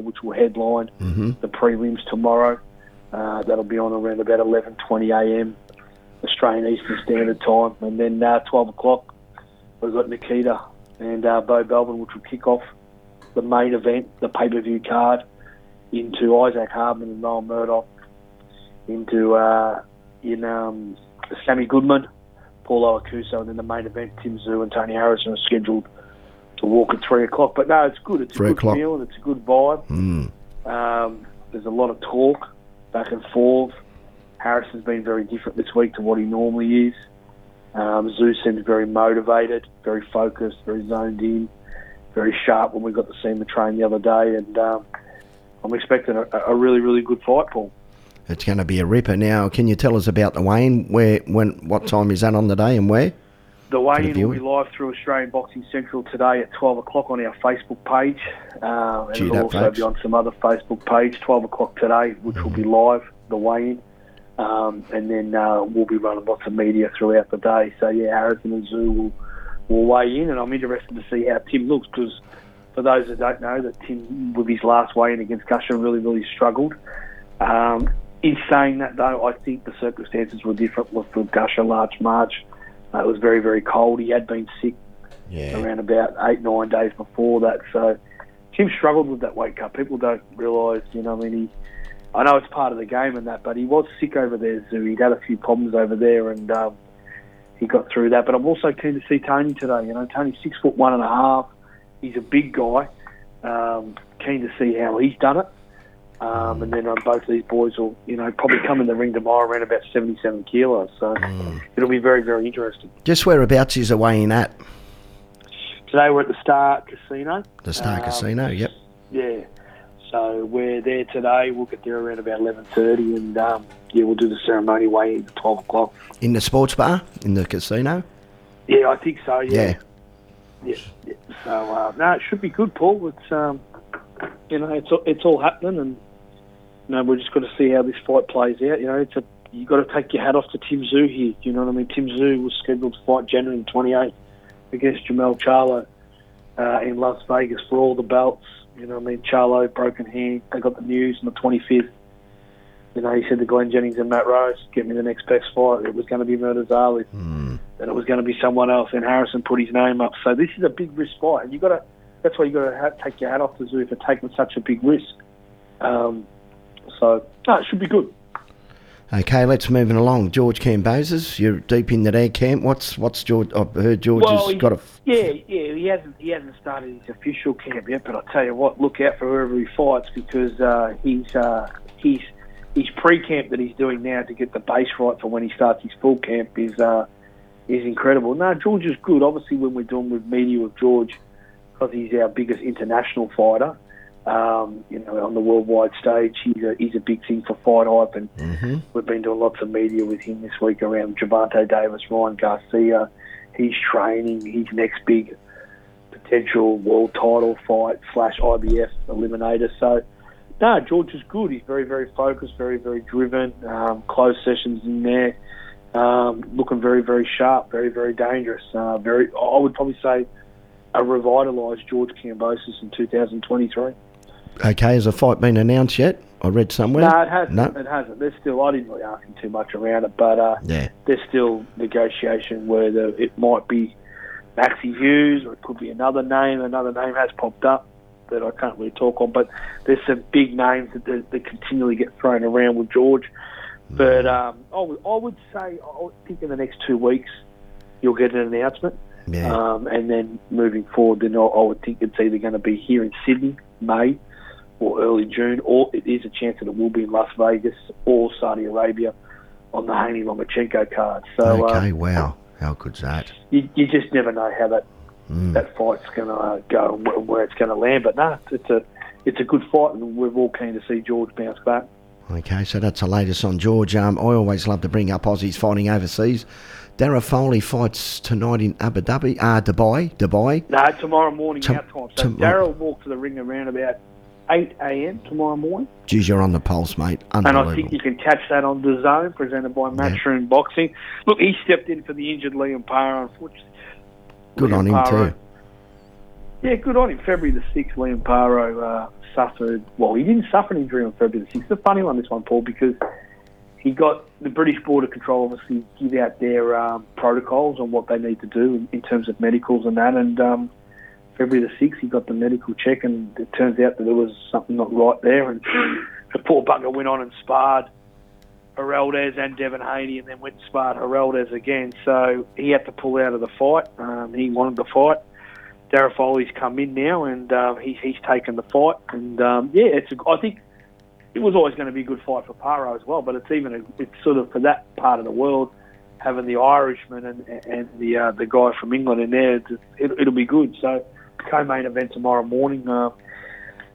which will headline Mm-hmm. the prelims tomorrow. Uh, that'll be on around about 11:20 a.m. Australian Eastern Standard Time, and then uh, 12 o'clock we've got Nikita and uh, Bo Belbin, which will kick off the main event, the pay-per-view card, into Isaac Hardman and Noel Murdoch, into uh, in um, Sammy Goodman, Paulo Acuso, and then the main event, Tim Tszyu and Tony Harrison are scheduled to walk at three o'clock. But no, it's good. It's Three a good o'clock. feel and it's a good vibe. Mm. Um, there's a lot of talk back and forth. Harris has been very different this week to what he normally is. Um, Tszyu seems very motivated, very focused, very zoned in, very sharp when we got to see him train the other day. And um, I'm expecting a, a really, really good fight, Paul. It's going to be a ripper. Now, can you tell us about the weigh-in? Where, when, what time is that on the day, and where? The weigh-in will be live through Australian Boxing Central today at 12 o'clock on our Facebook page. Uh, and it'll also folks. be on some other Facebook page, 12 o'clock today, which will be live, the weigh-in. Um, and then uh, we'll be running lots of media throughout the day. So, yeah, Harrison and Tszyu will, will weigh in, and I'm interested to see how Tim looks because for those that don't know, that Tim, with his last weigh-in against Gausha, really, really struggled. Um, in saying that, though, I think the circumstances were different with the Gausha Large March. It was very, very cold. He had been sick Yeah. around about eight, nine days before that. So Tim struggled with that weight cut. People don't realise, you know, I mean, he, I know it's part of the game and that, but he was sick over there, Tszyu. He'd had a few problems over there and um, he got through that. But I'm also keen to see Tony today. You know, Tony's six foot one and a half. He's a big guy. Um, keen to see how he's done it. Um, and then uh, both of these boys will, you know, probably come in the ring tomorrow around about 77 kilos. So it'll be very, very interesting. Just whereabouts is the weigh-in at? Today we're at the Star Casino. The Star Um, Casino, yep. Yeah. So we're there today. We'll get there around about eleven thirty, and um, yeah, we'll do the ceremony way at twelve o'clock. In the sports bar? In the casino? Yeah, I think so. Yeah. Yeah. Yeah. yeah. So uh, no, it should be good, Paul. It's um, you know, it's all- it's all happening, and you know, we're just got to see how this fight plays out. You know, it's a you got to take your hat off to Tim Tszyu here. You know what I mean? Tim Tszyu was scheduled to fight January twenty eighth against Jermell Charlo uh, in Las Vegas for all the belts. You know what I mean? Charlo broken hand. They got the news on the twenty fifth. You know, he said to Glen Jennings and Matt Rose, "Get me the next best fight." It was going to be Murders Ali Mm. that it was going to be someone else, and Harrison put his name up. So this is a big risk fight, and you got to. That's why you got to ha- take your hat off to Tszyu for taking such a big risk. Um, so no, it should be good. Okay, let's move it along. George Kambosos, you're deep in the day camp. What's what's George? I've heard George Well, has he- got a. f- Yeah, yeah, he hasn't he hasn't started his official camp yet, but I tell you what, look out for whoever he fights because uh, he's uh, he's his pre-camp that he's doing now to get the base right for when he starts his full camp is uh, is incredible. No, George is good. Obviously, when we're doing with media with George, because he's our biggest international fighter. Um, you know, on the worldwide stage, he's a he's a big thing for fight hype, and Mhm. We've been doing lots of media with him this week around Gervonta Davis, Ryan Garcia. He's training his next big potential world title fight slash IBF eliminator. So, no, George is good. He's very, very focused, very, very driven. Um, closed sessions in there, um, looking very, very sharp, very, very dangerous. Uh, very, I would probably say, a revitalised George Kambosos in 2023. Okay, has a fight been announced yet? I read somewhere. No, it hasn't. No? It hasn't. There's still. I didn't really ask him too much around it, but uh, Yeah. there's still negotiation where the, it might be Maxi Hughes or it could be another name. Another name has popped up that I can't really talk on, but there's some big names that, that, that continually get thrown around with George. But um, I, would, say, I think in the next two weeks you'll get an announcement. Yeah. Um, and then moving forward, then I, I would think it's either going to be here in Sydney, May, or early June, or it is a chance that it will be in Las Vegas or Saudi Arabia on the Haney Lomachenko card. So uh, okay, wow. How good's that? you, you just never know how that Mm. that fight's going to uh, go and where, where it's going to land. But no, it's a it's a good fight, and we're all keen to see George bounce back. Okay, so that's the latest on George. Um, I always love to bring up Aussies fighting overseas. Darragh Foley fights tonight in Abu Dhabi, ah, Dubai, Dubai. No, tomorrow morning Tom- our time. So tom- Daryl walked to the ring around about 8 a.m. tomorrow morning. Geez, you're on the pulse, mate. And. I think you can catch that on DAZN presented by Yeah. Matchroom Boxing. Look, he stepped in for the injured Liam Paro, unfortunately. Good Liam on him Paro, too. Yeah, good on him. February the 6th, Liam Paro uh, suffered, well, he didn't suffer an injury on February the 6th. It's a funny one, this one, Paul, because he got the British Border Control obviously give out their um, protocols on what they need to do in, in terms of medicals and that. And um, February the 6th, he got the medical check, and it turns out that there was something not right there. And the poor bugger went on and sparred Heraldez and Devin Haney, and then went and sparred Heraldez again. So he had to pull out of the fight. Um, he wanted the fight. Darragh Foley's come in now, and um, he's he's taken the fight. And um, yeah, it's I think it was always going to be a good fight for Paro as well. But it's even a, it's sort of for that part of the world having the Irishman and and the uh, the guy from England in there. It, it'll be good. So co-main event tomorrow morning. Uh,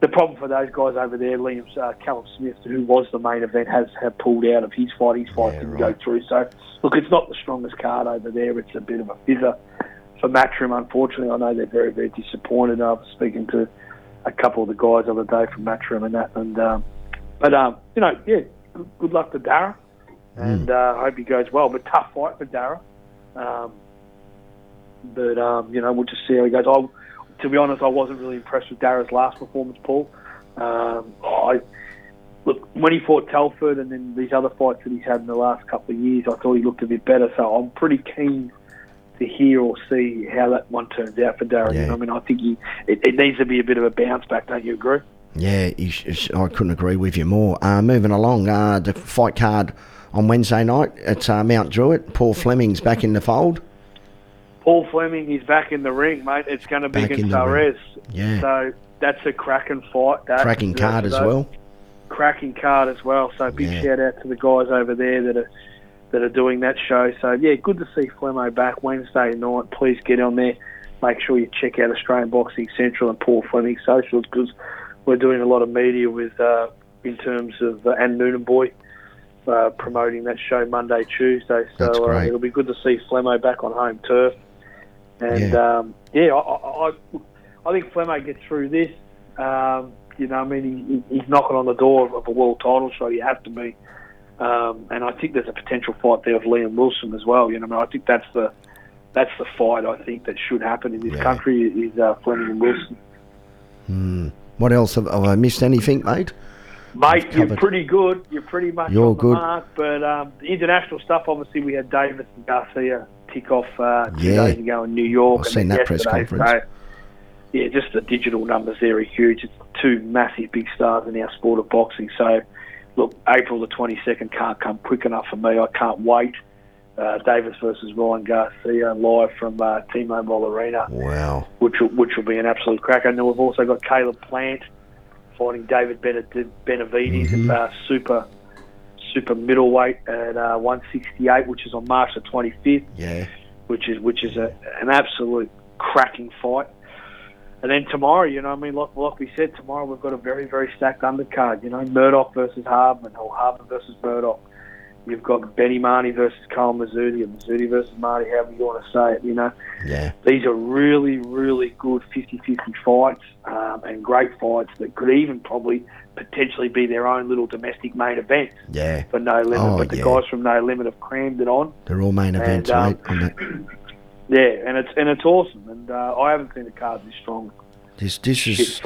the problem for those guys over there, Liam uh, Callum Smith, who was the main event, has have pulled out of his fight. His fight Yeah, didn't right. go through. So look, it's not the strongest card over there. It's a bit of a fizzer for Matchroom. Unfortunately, I know they're very very disappointed. I was speaking to a couple of the guys the other day from Matchroom and that, and um, but um, you know, yeah, good, good luck to Darragh, and uh, I hope he goes well. But tough fight for Darragh. Um, but um, you know, we'll just see how he goes. I, to be honest, I wasn't really impressed with Darragh's last performance, Paul. Um, I look when he fought Telford and then these other fights that he's had in the last couple of years, I thought he looked a bit better. So I'm pretty keen to hear or see how that one turns out for Darragh. Yeah. I mean, I think he it, it needs to be a bit of a bounce back. Don't you agree? Yeah, you sh- sh- I couldn't agree with you more. Uh, moving along, uh, the fight card on Wednesday night at uh, Mount Druitt. Paul Fleming's back in the fold. Paul Fleming is back in the ring, mate. It's going to be Back against in the ring. Arez. Yeah. So that's a cracking fight. That, Cracking card as well. cracking card as well. So big Yeah. shout out to the guys over there that are that are doing that show. So yeah, good to see Flemo back Wednesday night. Please get on there. Make sure you check out Australian Boxing Central and Paul Fleming socials because we're doing a lot of media with uh, in terms of uh, and Noonan Boy. Uh, promoting that show Monday, Tuesday, so uh, it'll be good to see Flemo back on home turf. And Yeah. um, yeah, I, I, I- think Flemo gets through this. Um, you know, I mean, he, he's knocking on the door of, of a world title shot. you have to be. Um, and I think there's a potential fight there with Liam Wilson as well. You know, I, mean, I think that's the that's the fight I think that should happen in this Yeah. country is uh, Fleming and Wilson. Hmm. What else? Have, have I missed anything, mate? Mate, you're pretty good. You're pretty much You're on the good. mark. But um, the international stuff, obviously, we had Davis and Garcia tick off uh, two Yeah. days ago in New York. I've and seen that press conference. So, yeah, just the digital numbers there are huge. It's two massive big stars in our sport of boxing. So, look, April the 22nd can't come quick enough for me. I can't wait. Uh, Davis versus Ryan Garcia live from uh, T-Mobile Arena Wow. which will, which will be an absolute cracker. And then we've also got Caleb Plant fighting David Benavidez Mhm. at uh, super super middleweight at uh, 168, which is on March the 25th, Yeah. which is which is a, an absolute cracking fight. And then tomorrow, you know, I mean, like, like we said, tomorrow we've got a very, very stacked undercard. You know, Murdoch versus Hardman, or Hardman versus Murdoch. You've got Benny Marnie versus Carl Mazzuti, or Mazzuti versus Marty, however you want to say it. You know, Yeah. these are really, really good 50-50 fights um, and great fights that could even probably potentially be their own little domestic main event Yeah. for No Limit. Oh, but the yeah. guys from No Limit have crammed it on. They're all main events, um, mate. on the- Yeah, and it's and it's awesome. And uh, I haven't seen a card this strong. this this is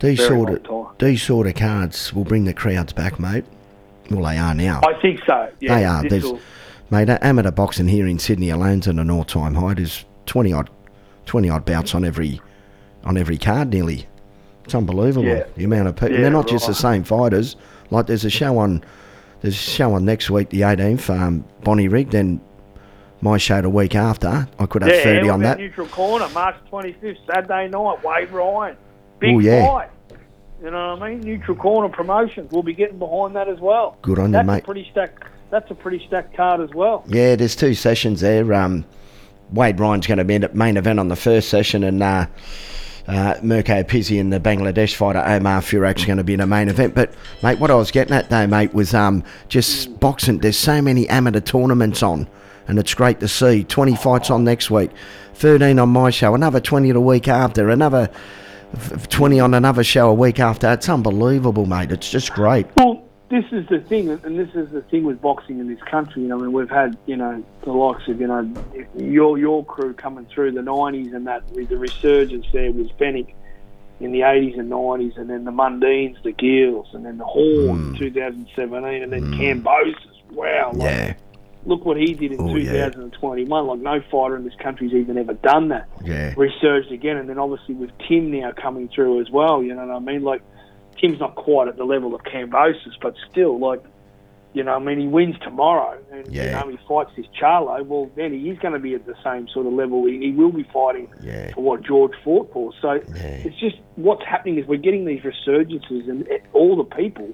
these sort of time. these sort of cards will bring the crowds back, mate. Well, they are now. I think so. Yeah, They are. There's- will- Mate, amateur boxing here in Sydney alone's at an all-time high. There's twenty odd, twenty odd bouts on every, on every card nearly. It's unbelievable Yeah. the amount of people. Yeah, they're not just the same fighters. Like there's a show on, there's a show on next week, the 18th, um, Bonnyrigg. Then my show the week after. I could have yeah, thirty on about that. Neutral corner, March 25th, Saturday night, Wade Ryan. Big Ooh, yeah. fight. You know what I mean? Neutral corner promotions. We'll be getting behind that as well. Good on you, That's a mate. pretty stacked. That's a pretty stacked card as well. Yeah, there's two sessions there. Um, Wade Ryan's going to be in the main event on the first session, and uh, uh, Mirko Pizzi and the Bangladesh fighter Omar Furak's going to be in a main event. But mate, what I was getting at though, mate, was um, just boxing. There's so many amateur tournaments on, and it's great to see. 20 fights on next week, 13 on my show, another 20 the week after, another f- f- 20 on another show a week after. It's unbelievable, mate. It's just great. Well, this is the thing, and this is the thing with boxing in this country. You know, I mean, we've had you know the likes of you know your your crew coming through the '90s and that with the resurgence there was Fenech in the 80s and 90s, and then the Mundines, the Gills, and then the Horn in 2017, and then mm. Kambosos. Wow, like, yeah. Look what he did in Oh, yeah. 2021. Like no fighter in this country's even ever done that. Yeah. Resurged again, and then obviously with Tim now coming through as well. You know what I mean? Like Tim's not quite at the level of Kambosos, but still, like you know, I mean, he wins tomorrow, and Yeah. you know, he fights this Charlo. Well, then he is going to be at the same sort of level. He, he will be fighting Yeah. for what George fought for. So Yeah. it's just what's happening is we're getting these resurgences, and it, all the people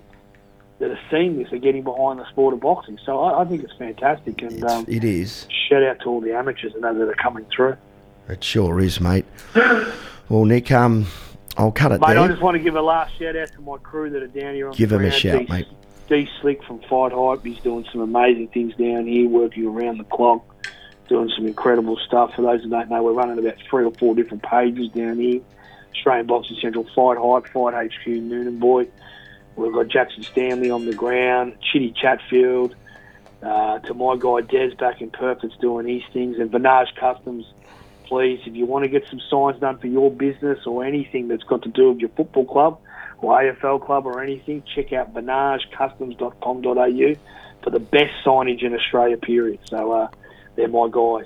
that are seeing this are getting behind the sport of boxing. So I, I think it's fantastic, and It's, um, it is. shout out to all the amateurs and that that are coming through. It sure is, mate. Well, Nick, um, I'll cut it Mate, I just want to give a last shout out to my crew that are down here on Give the 'em a shout, D- mate. D Slick from Fight Hype, he's doing some amazing things down here, working around the clock, doing some incredible stuff. For those who don't know, we're running about three or four different pages down here. Australian Boxing Central, Fight Hype, Fight HQ, Noonan Boy. We've got Jackson Stanley on the ground, Chitty Chatfield, uh, to my guy Des back in Perth that's doing his things, and Vinage Customs. Please, if you want to get some signs done for your business or anything that's got to do with your football club or AFL club or anything, check out vinagecustoms.com.au for the best signage in Australia, period. So uh, they're my guys.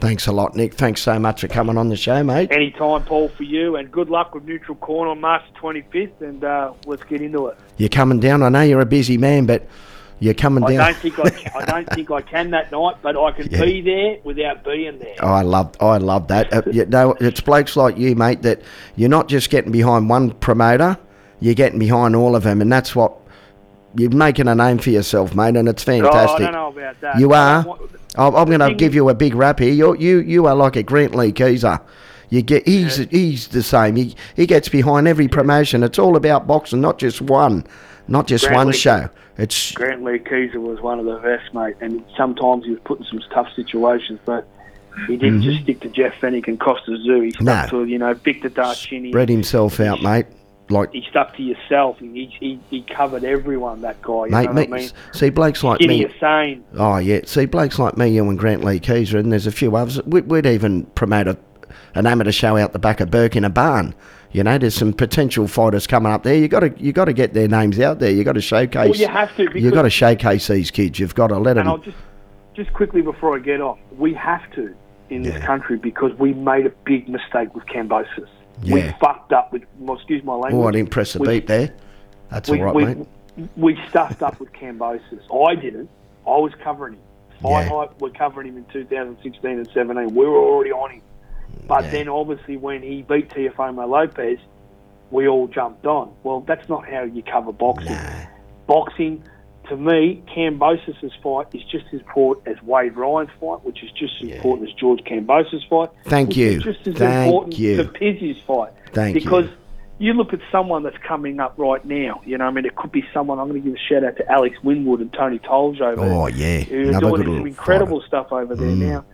Thanks a lot, Nick. Thanks so much for coming on the show, mate. Anytime, Paul, for you, and good luck with Neutral Corn on March 25th, and uh, let's get into it. You're coming down. I know you're a busy man, but you're coming I down. don't think I, can, I don't think I can that night, but I can Yeah. be there without being there. Oh, I love, I love that. Uh, you know, it's blokes like you, mate, that you're not just getting behind one promoter, you're getting behind all of them, and that's what you're making a name for yourself, mate, and it's fantastic. Oh, I don't know about that. You are. I'm, I'm going to give you a big rap here. You're, you you are like a Grantlee Kieza. You get he's he's the same. He he gets behind every promotion. It's all about boxing, not just one, not just Grant one Lee- show. It's Grantlee Kieza was one of the best, mate, and sometimes he was put in some tough situations, but he didn't just stick to Jeff Fenech and Kostya Tszyu. He stuck Mm-hmm. No. to, you know, Victor Darchinyan. spread himself out, mate. Like He stuck to yourself. He, he, he covered everyone, that guy. You mate, what I mean? See blokes like Skinny me. Oh yeah, see blokes like me, you and Grantlee Kieza, and there's a few others. We, we'd even promote a, an amateur show out the back of Bourke in a barn. You know, there's some potential fighters coming up there. You got to you got to get their names out there. You got to showcase. Well, you have to, You got to showcase these kids. You've got to let And I'll them. just, just quickly before I get off, we have to in this Yeah. country because we made a big mistake with Kambosos. We Yeah. fucked up with, well, excuse my language. Oh, I didn't press the we- beat there. That's we, all right, we, mate. we stuffed up with Kambosos. I didn't. I was covering him. Fight Yeah. Hype were covering him in 2016 and 17. We were already on him. But Yeah. then obviously when he beat Teofimo Lopez, we all jumped on. Well, that's not how you cover boxing. Boxing, to me, Kambosos' fight is just as important as Wade Ryan's fight, which is just as important as George Kambosos' fight. Thank you. Just as Thank important you. to Pizzi's fight. Thank you. because you look at someone that's coming up right now. You know, I mean, it could be someone. I'm going to give a shout out to Alex Winwood and Tony Tolj over Oh yeah, who are another doing some incredible fighter. stuff over there Mm. now.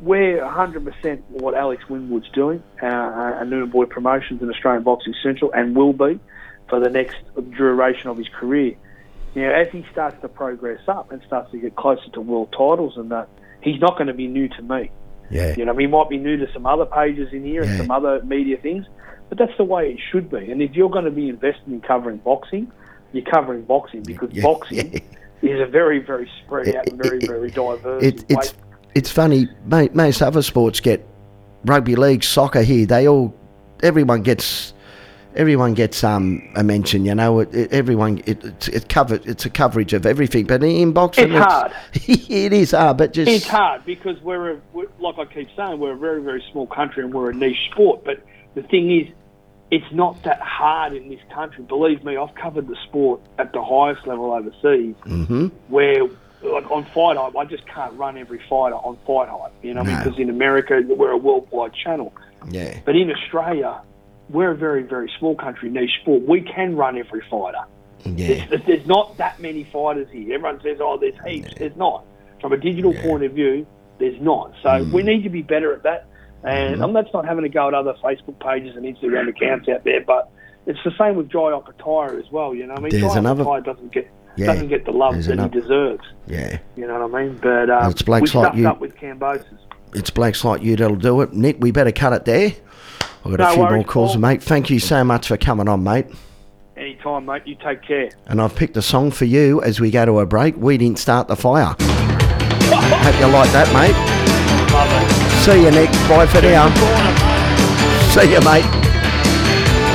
We're 100% what Alex Winwood's doing, uh, uh, and Noonan Boy Promotions and Australian Boxing Central, and will be for the next duration of his career. Now, as he starts to progress up and starts to get closer to world titles and that, he's not going to be new to me. Yeah, You know, he might be new to some other pages in here Yeah. and some other media things, but that's the way it should be. And if you're going to be invested in covering boxing, you're covering boxing because Yeah. boxing is a very, very spread out and very, very diverse. it, it's. It's funny, mate. Most other sports get rugby league, soccer here. They all, everyone gets, everyone gets um a mention. You know, it, it, everyone it, it's it cover it's a coverage of everything. But in boxing, It's hard. it is hard, but just It's hard because we're, a, we're, like I keep saying, we're a very, very small country and we're a niche sport. But the thing is, it's not that hard in this country. Believe me, I've covered the sport at the highest level overseas, hmm where like on Fight Hype, I just can't run every fighter on Fight Hype, you know, No. because in America we're a worldwide channel. Yeah, But in Australia, we're a very, very small country, niche sport. We can run every fighter. yeah, There's, there's not that many fighters here. Everyone says, oh, there's heaps. There's not. From a digital point of view, there's not. So Mm. we need to be better at that. And Mm-hmm. I'm that's not having to go at other Facebook pages and Instagram accounts out there, but it's the same with Jai Opetaia as well. You know, I mean, There's Jai another- doesn't get Yeah, doesn't get the love there's that enough. he deserves. Yeah. You know what I mean? But um, It's blokes we like you. up with Kambosos. It's blokes like you that'll do it. Nick, we better cut it there. I've got a No few more calls, Paul. mate. Thank you so much for coming on, mate. Anytime, mate. You take care. And I've picked a song for you as we go to a break. We didn't start the fire. Hope you like that, mate. Love it. See you, Nick. Bye for now. See you, mate.